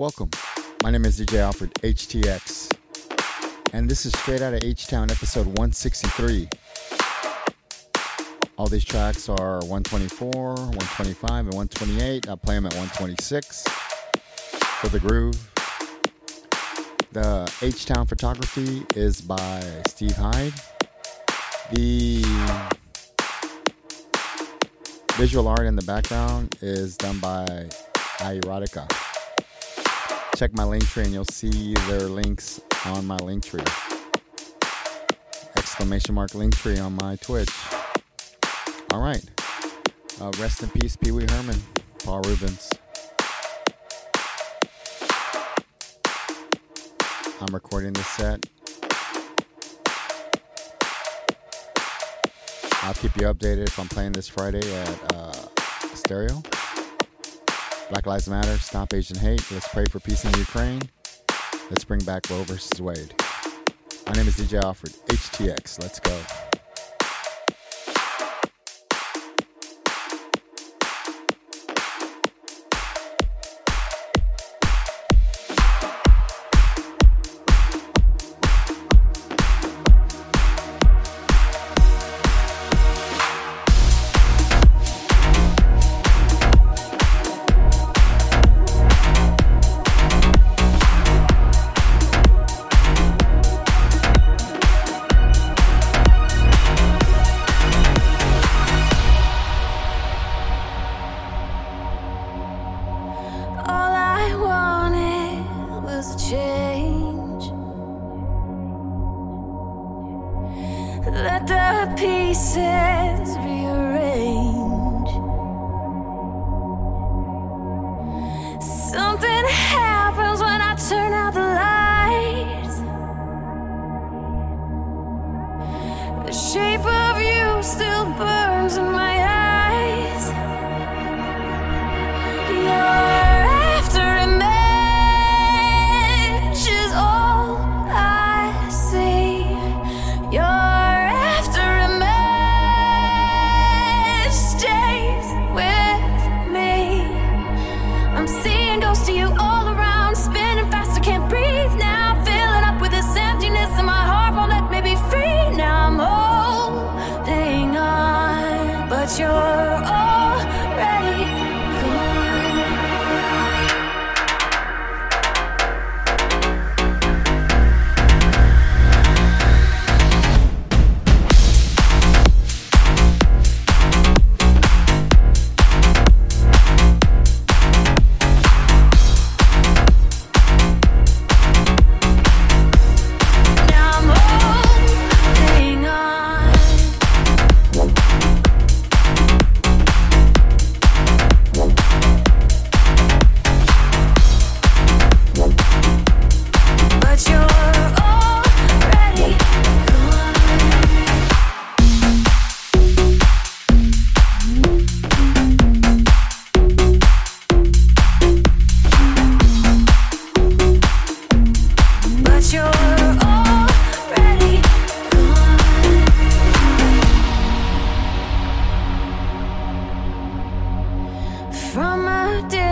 Welcome. My name is DJ Alfred, HTX. And this is straight out of H Town, episode 163. All these tracks are 124, 125, and 128. I play them at 126 for the groove. The H Town photography is by Steve Hyde. The visual art in the background is done by Erotica. Check my link tree and you'll see their links on my link tree. Exclamation mark link tree on my Twitch. All right. Uh, rest in peace, Pee Wee Herman, Paul Reubens. I'm recording this set. I'll keep you updated if I'm playing this Friday at uh, Stereo. Black Lives Matter, Stop Asian Hate. Let's pray for peace in Ukraine. Let's bring back Roe versus Wade. My name is DJ Alfred, HTX. Let's go.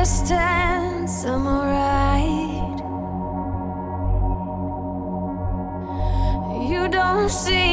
distance, I'm alright. You don't see.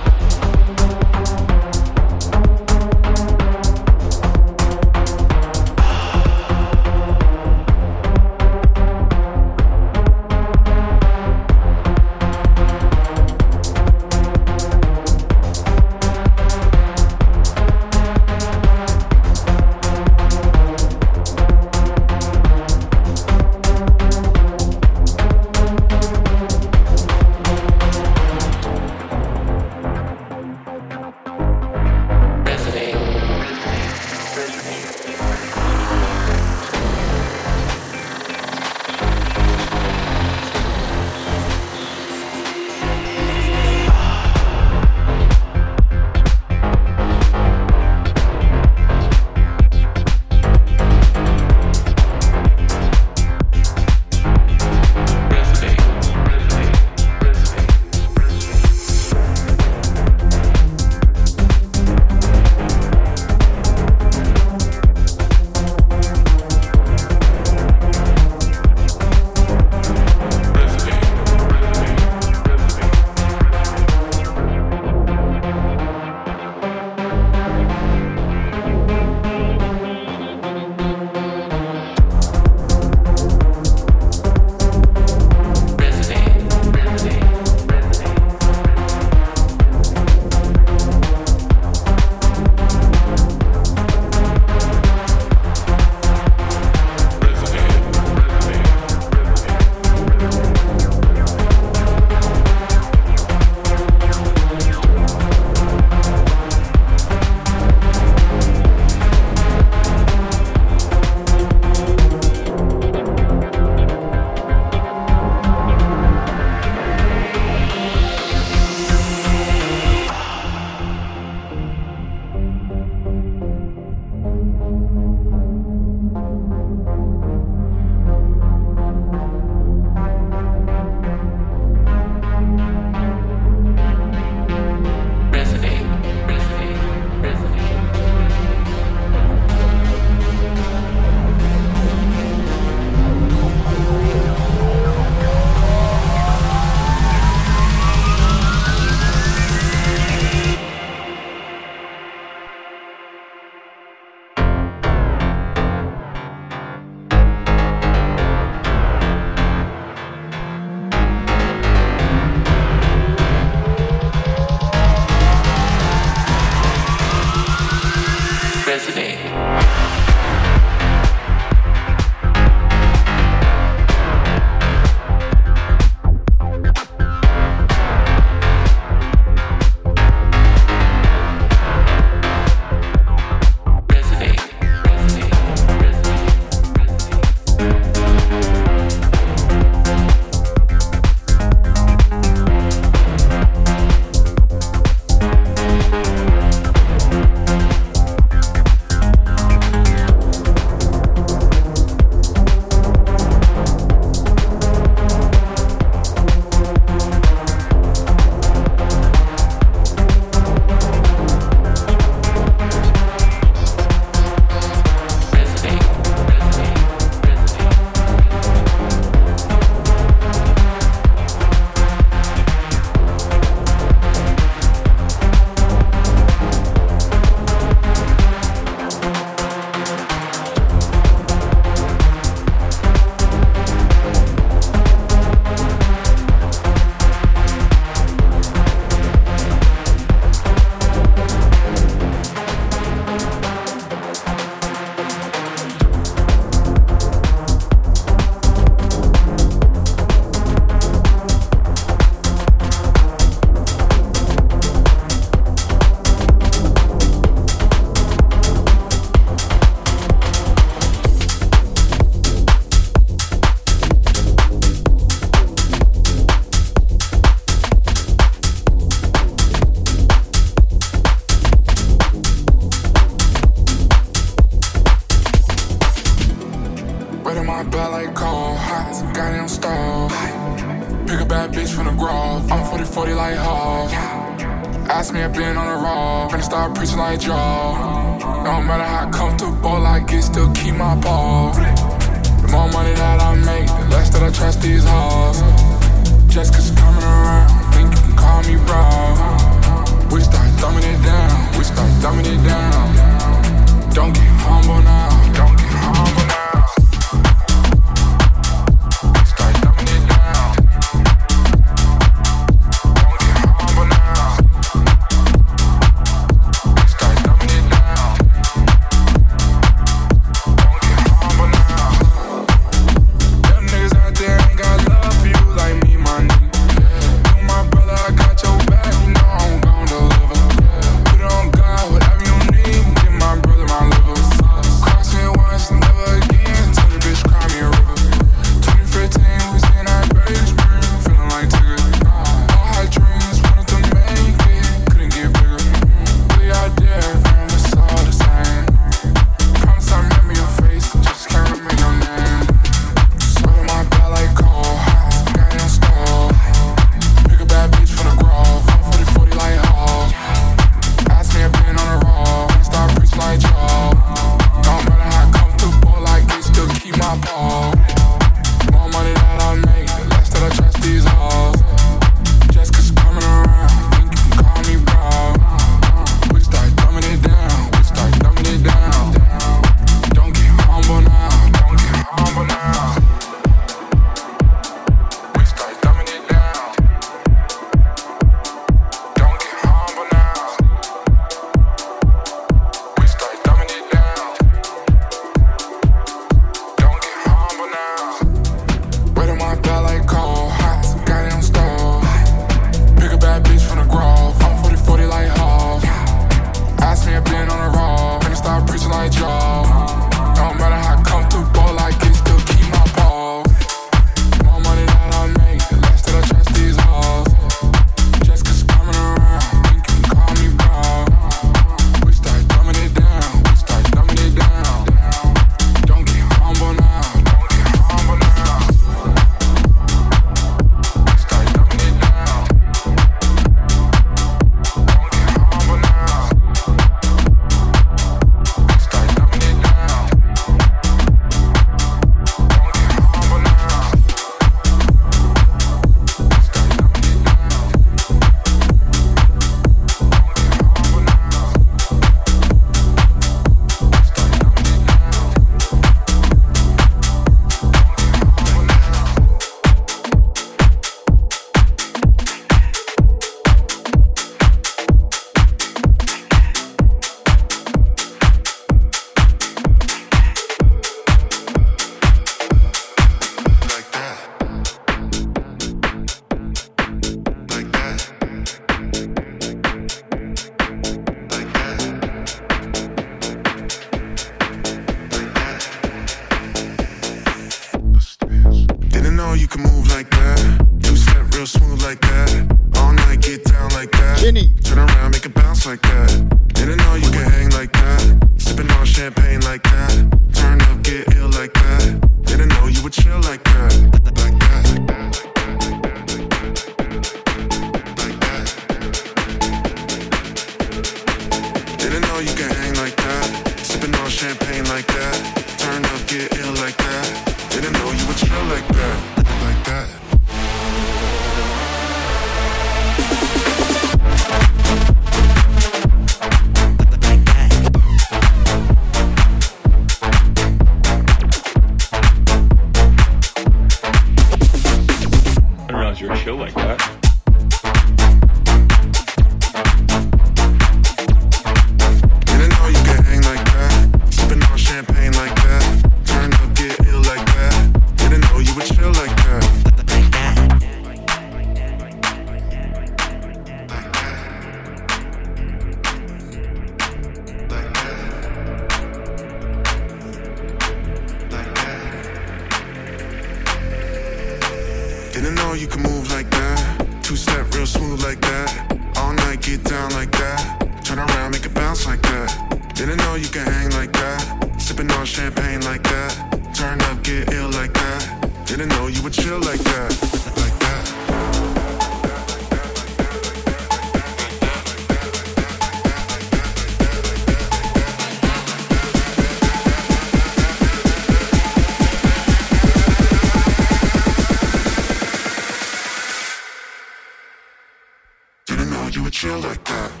Chill like that.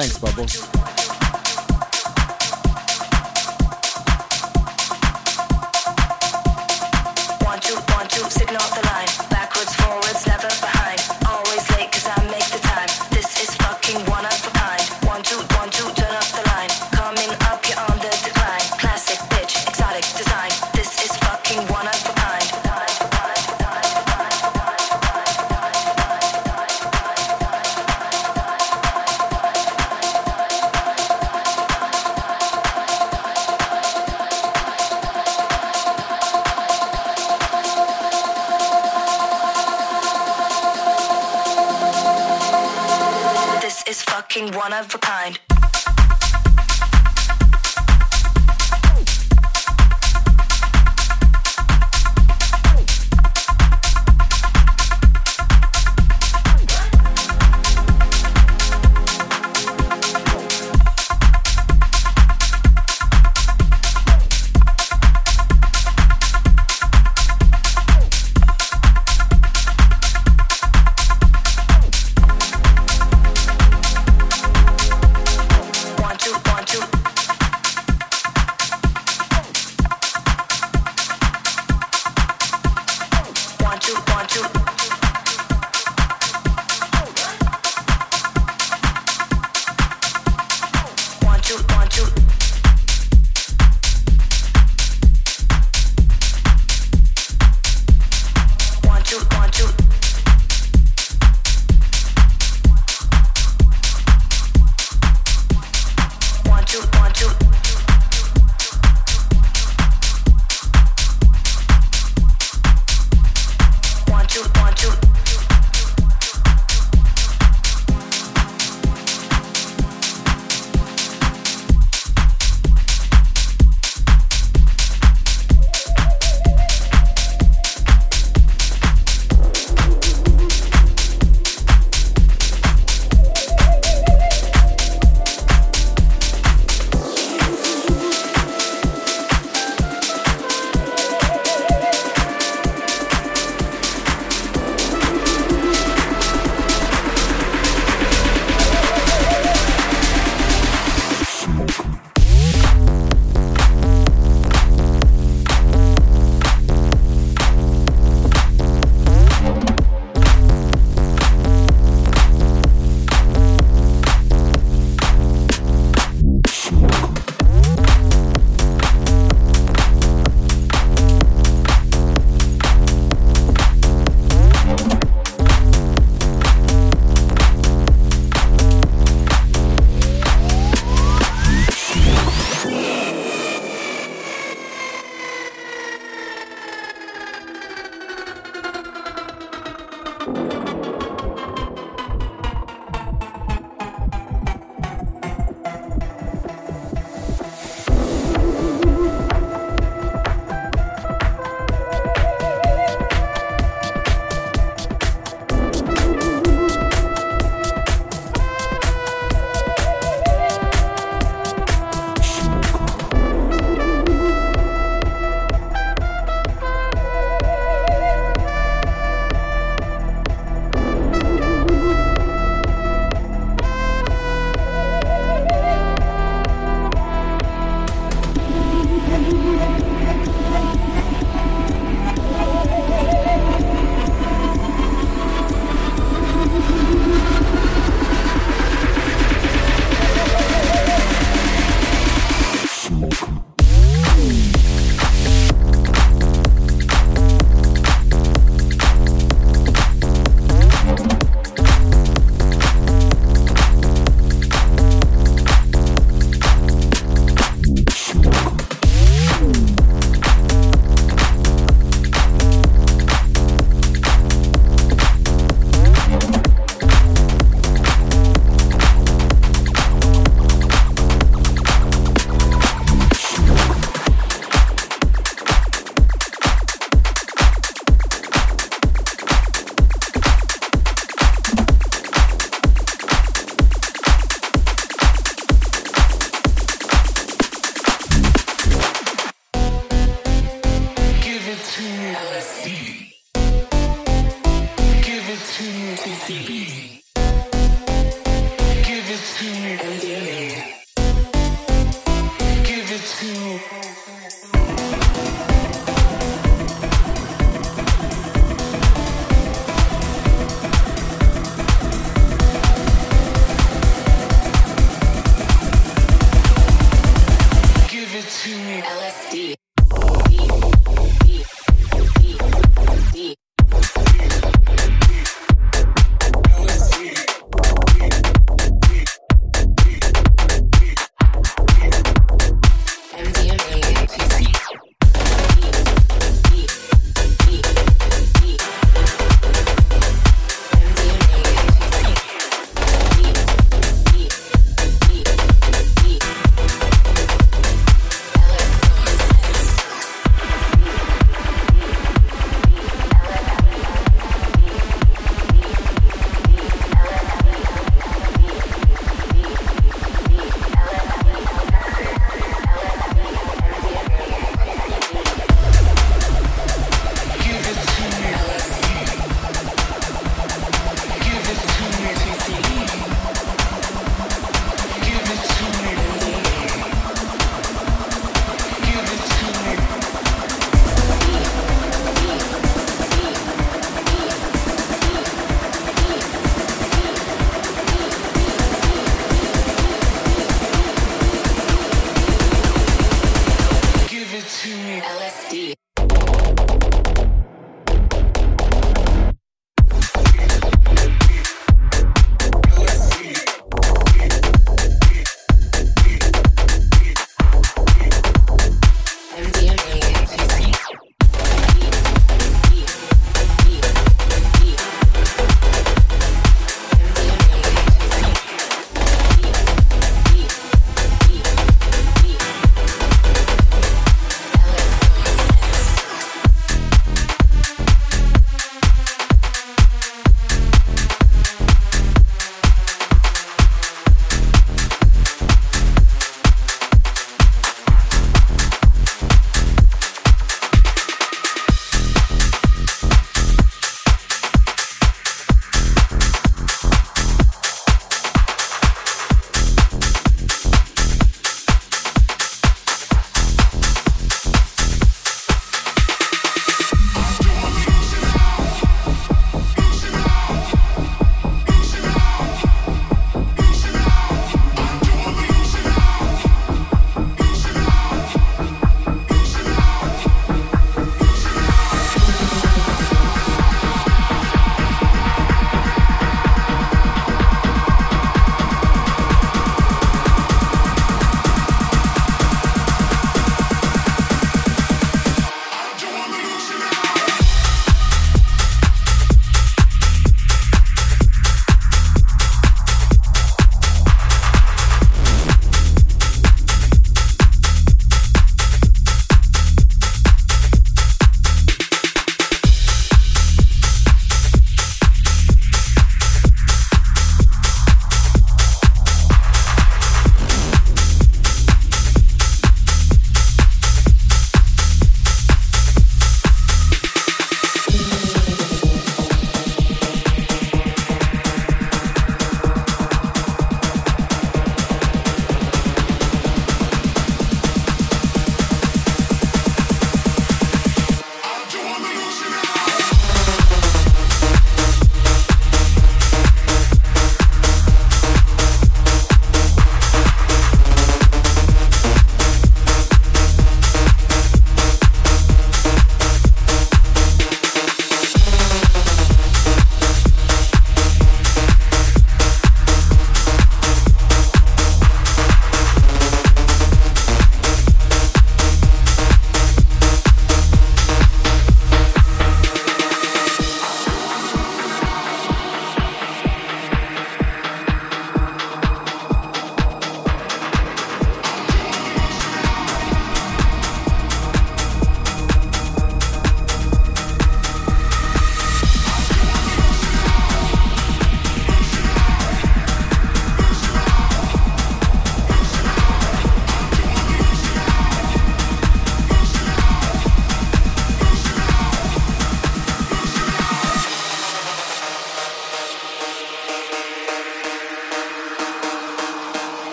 Thanks, Bubbles.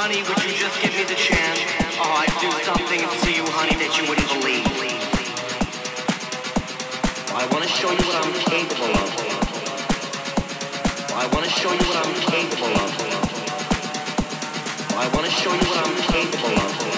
Honey, would you just give me the chance? Oh, I'd do something to you, honey, that you wouldn't believe. I want to show you what I'm capable of. I want to show you what I'm capable of. I want to show you what I'm capable of.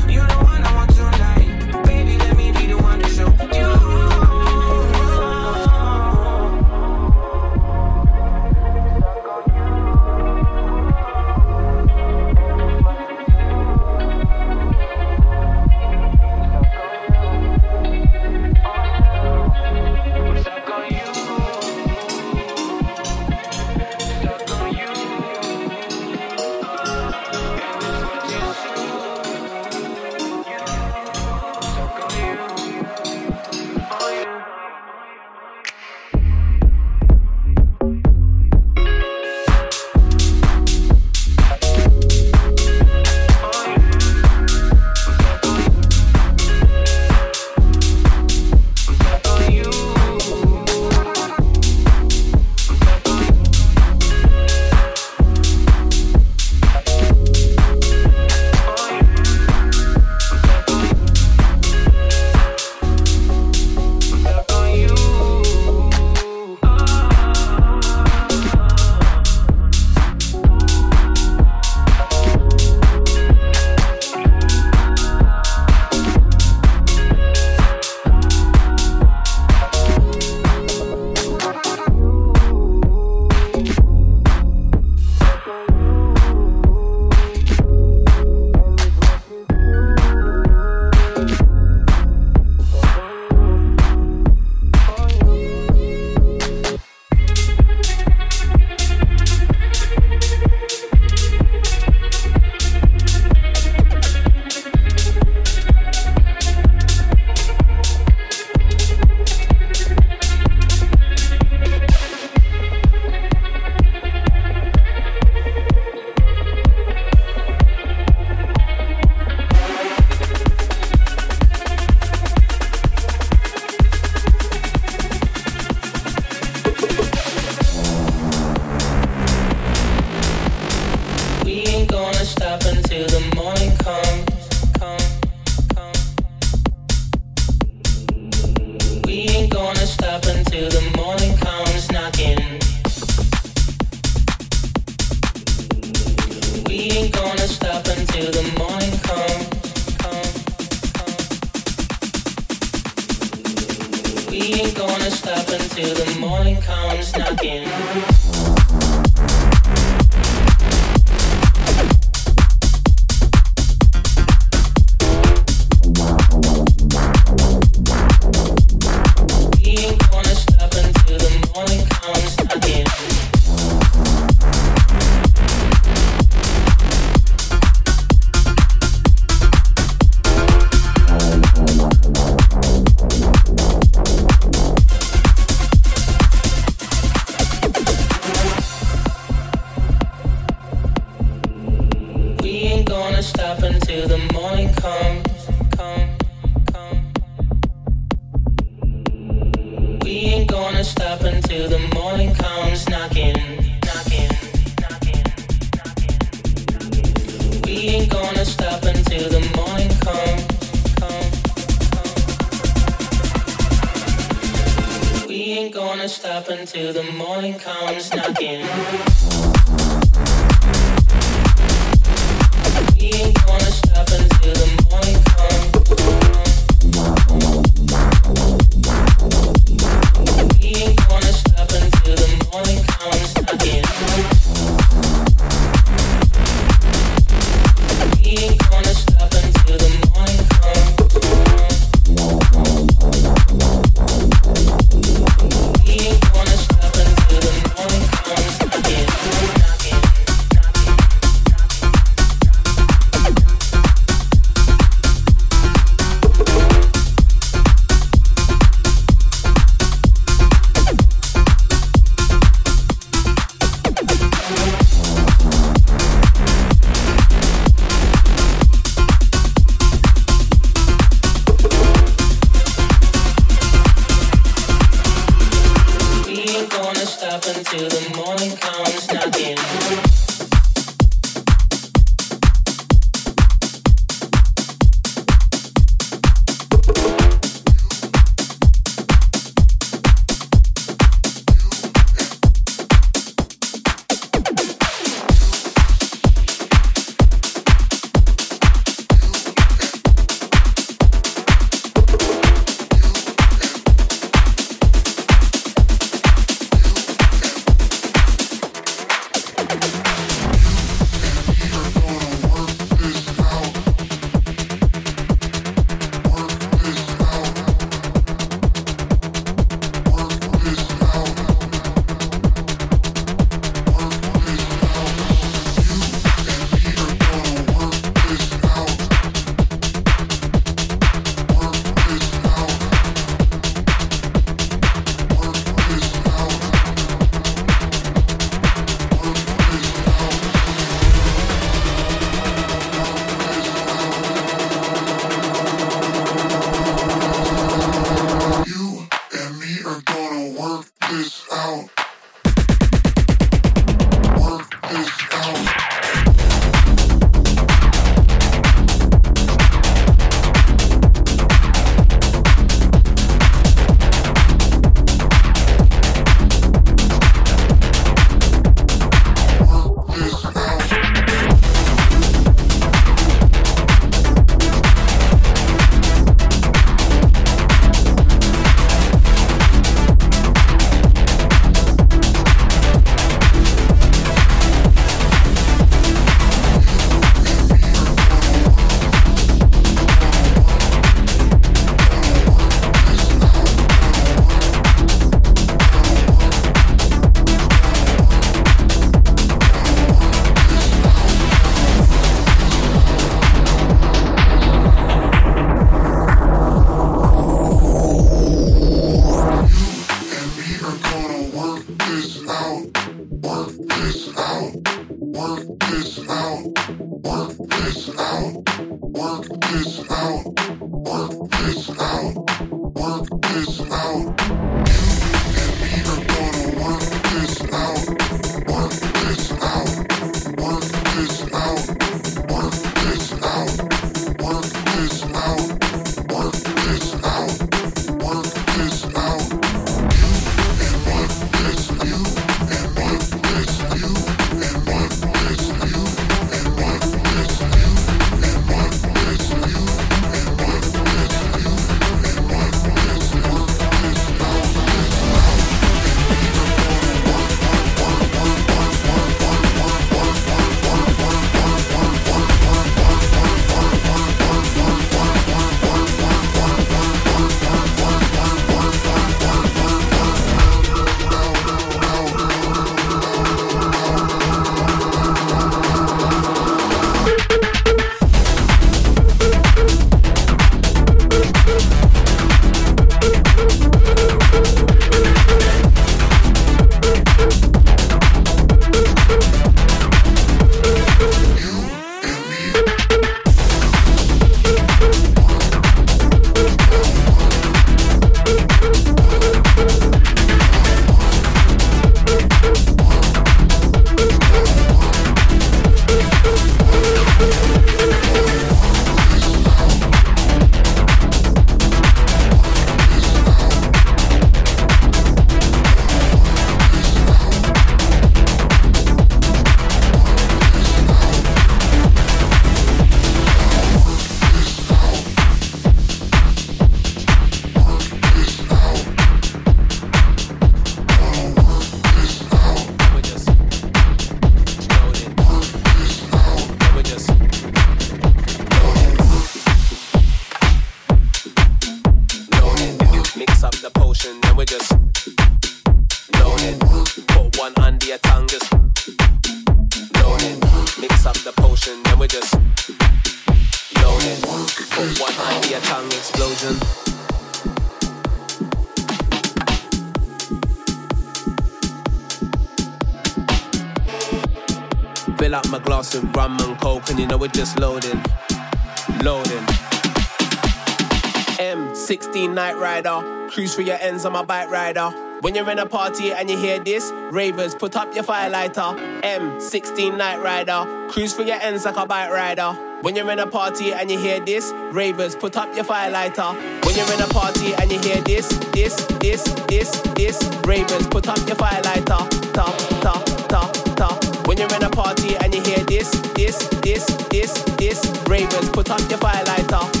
Cruise through your ends on my bike rider. When you're in a party and you hear this, ravers, put up your firelighter. M16 Night Rider, cruise for your ends like a bike rider. When you're in a party and you hear this, ravers, put up your firelighter. When you're in a party and you hear this, this, this, this, this, ravers, put up your firelighter. Ta, ta, ta, ta. When you're in a party and you hear this, this, this, this, this, ravers, put up your firelighter.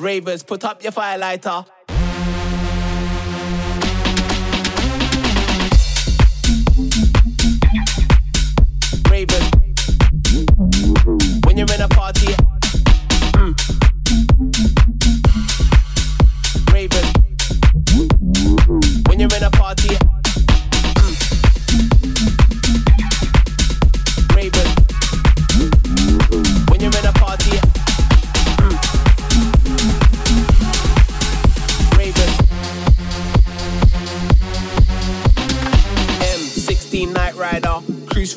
Ravers, put up your firelighter. Ravers. When you're in a party,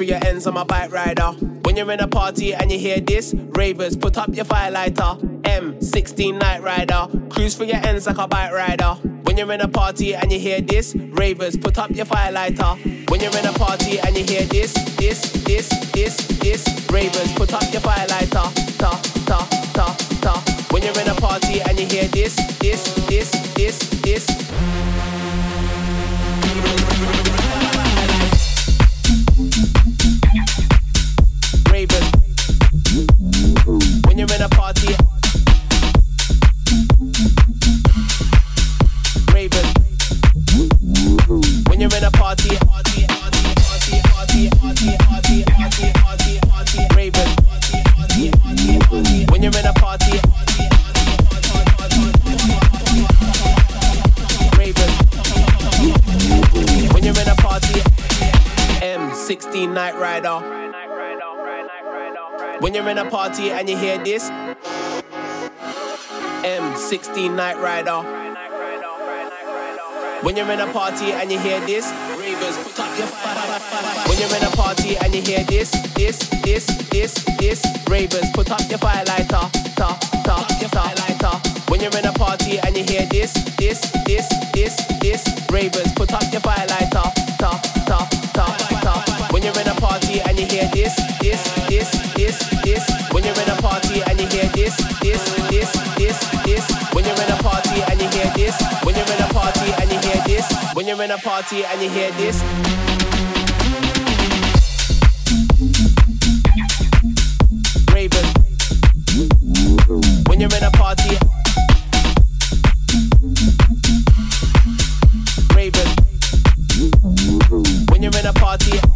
through your ends on my bike rider. When you're in a party and you hear this, ravers, put up your firelighter. M16 Night Rider. Cruise through your ends like a bike rider. When you're in a party and you hear this, ravers, put up your firelighter. When you're in a party and you hear this, this, this, this, this, ravers, put up your firelighter. Ta, ta, ta, ta. When you're in a party and you hear this, this, this, this, this. You're in a party. Ravers. When you're in a party. When you're in a party. When you're in a party. M16 Night Rider. When you're in a party and you hear this, M16 Night Rider. When you're in a party and you hear this, ravers, put up your When you're in a party and you hear this, this, this, this, this, ravers, put up your firelighter, ta, ta, ta, ta. When you're in a party and you hear this, this, this, this, this, ravers, put up your firelighter, ta, ta, ta, ta. When you're in a party and you hear this, this, this. This, when you're in a party and you hear this, when you're in a party and you hear this. Ravers. When you're in a party. Ravers. When you're in a party.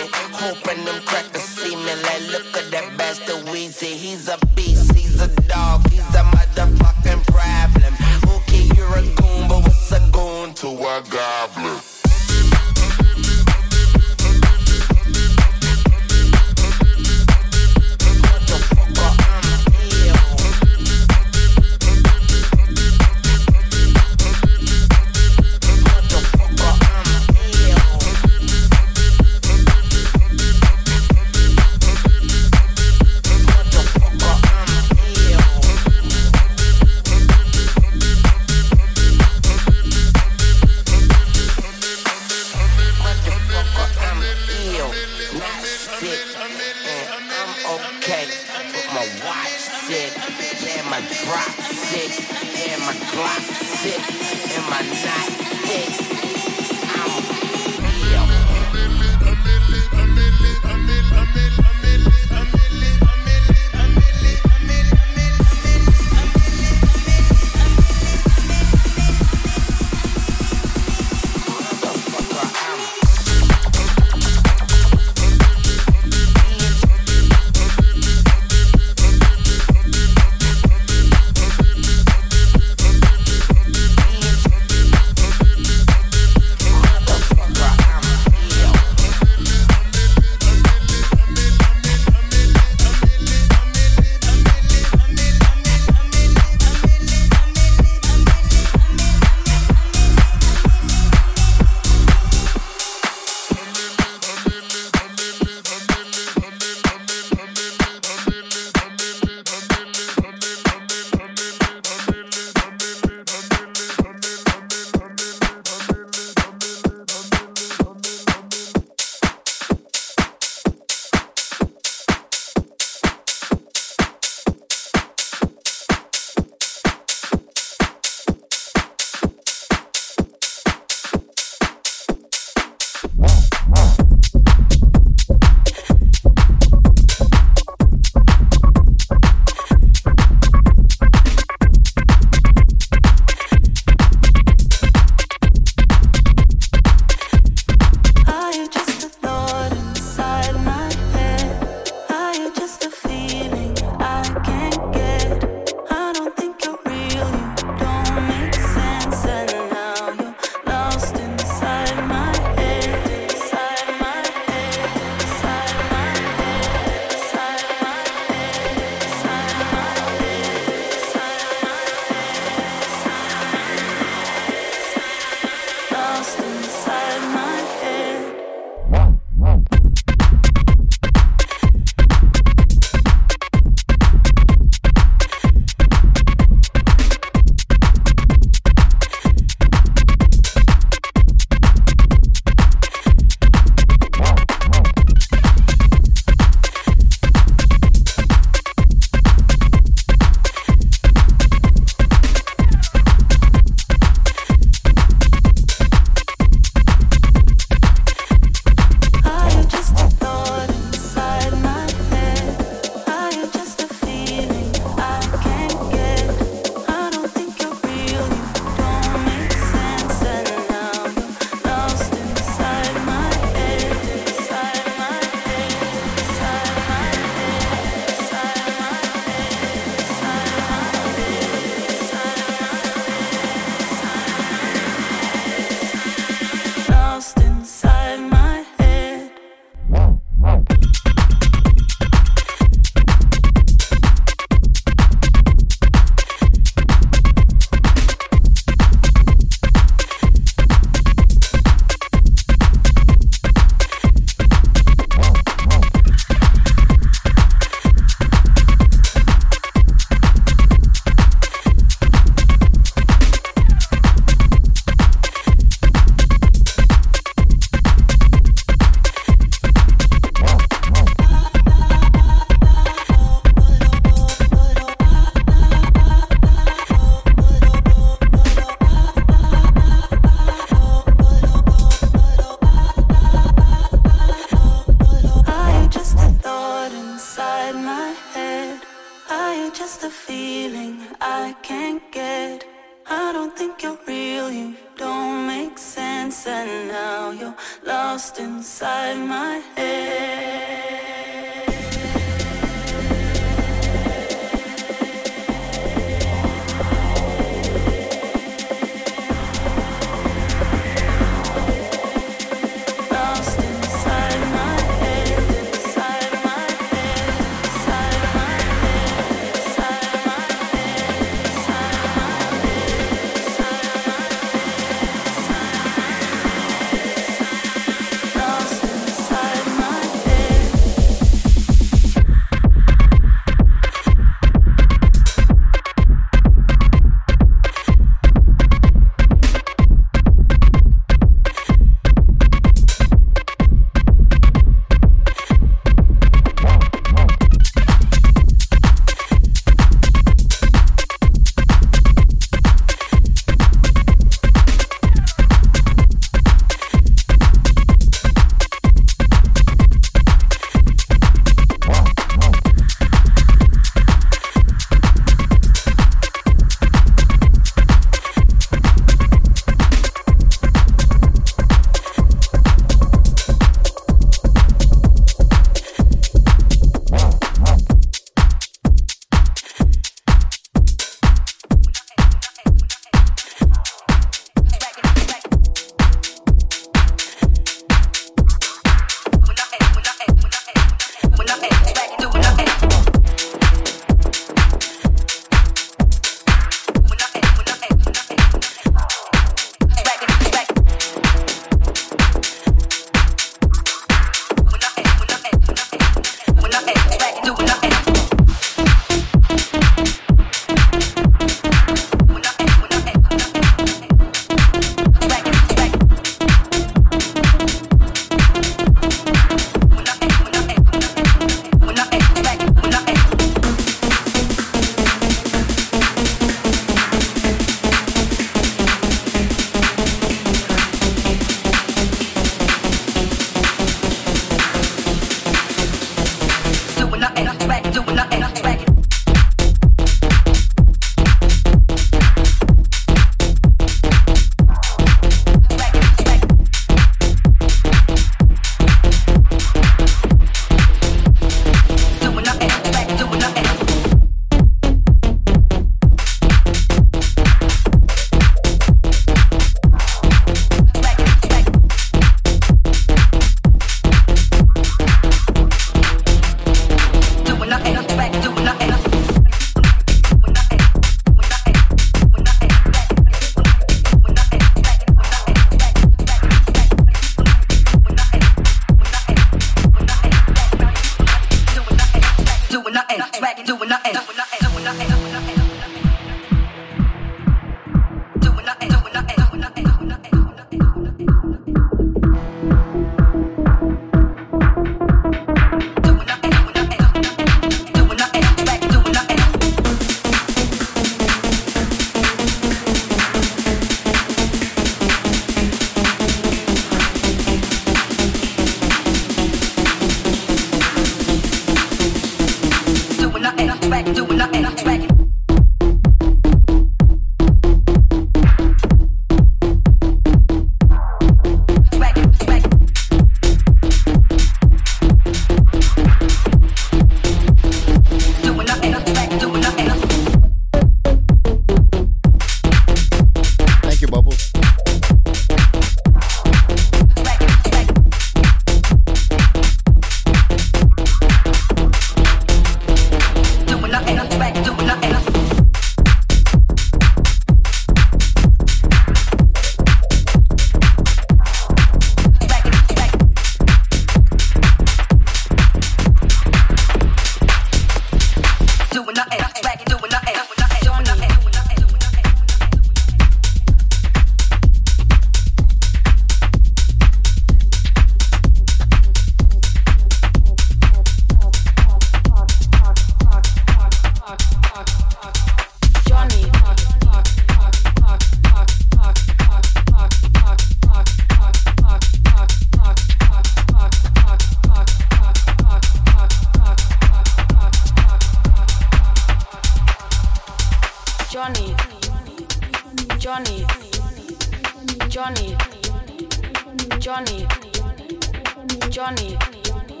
Johnny, Johnny,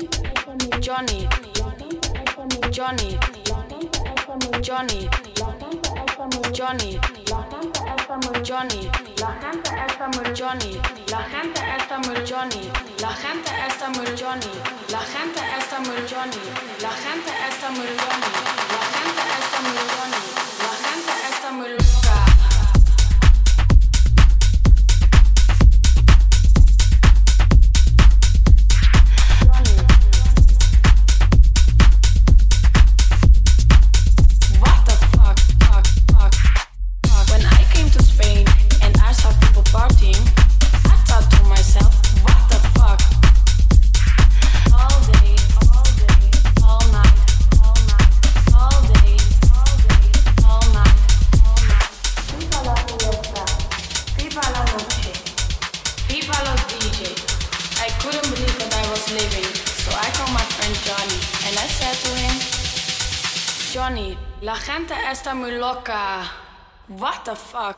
Johnny, Johnny, Johnny, Johnny, Johnny, La gente está muy Johnny, la gente está muy Johnny, la gente está muy Johnny, la gente está muy Johnny, la gente está muy Johnny, the fuck?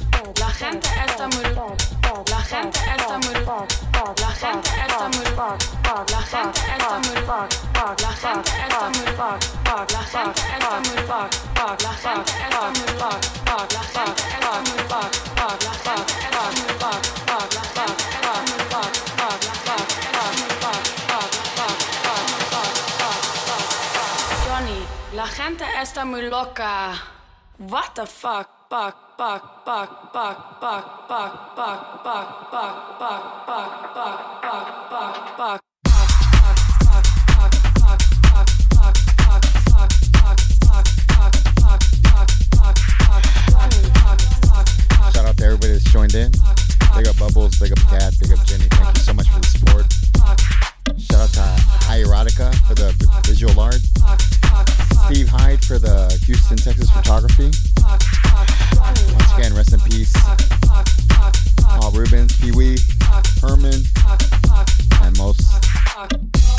La gente está muy La gente está muy La gente está muy La gente está muy La gente está muy La gente está muy La gente está muy La gente está muy La gente está muy Johnny, la gente está muy loca. What the fuck? everybody that's joined in. Big up Bubbles, big up Cat, big up Jenny. Thank you so much for the support. Shout out to Eye Erotika for the visual art. Steve Hyde for the Houston, Texas photography. Once again, rest in peace. Paul Reubens, Pee Wee, Herman, and most.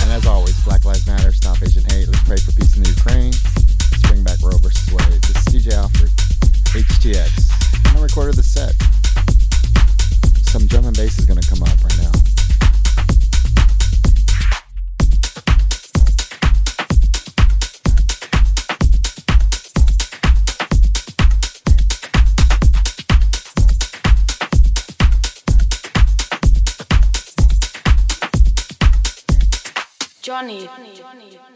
And as always, Black Lives Matter, Stop Asian Hate. Let's pray for peace in the Ukraine. Let's bring back Roe versus Wade. This is DJ Alfred, HTX. I recorded the set. Some drum and bass is gonna come up right now. Johnny. Johnny. Johnny.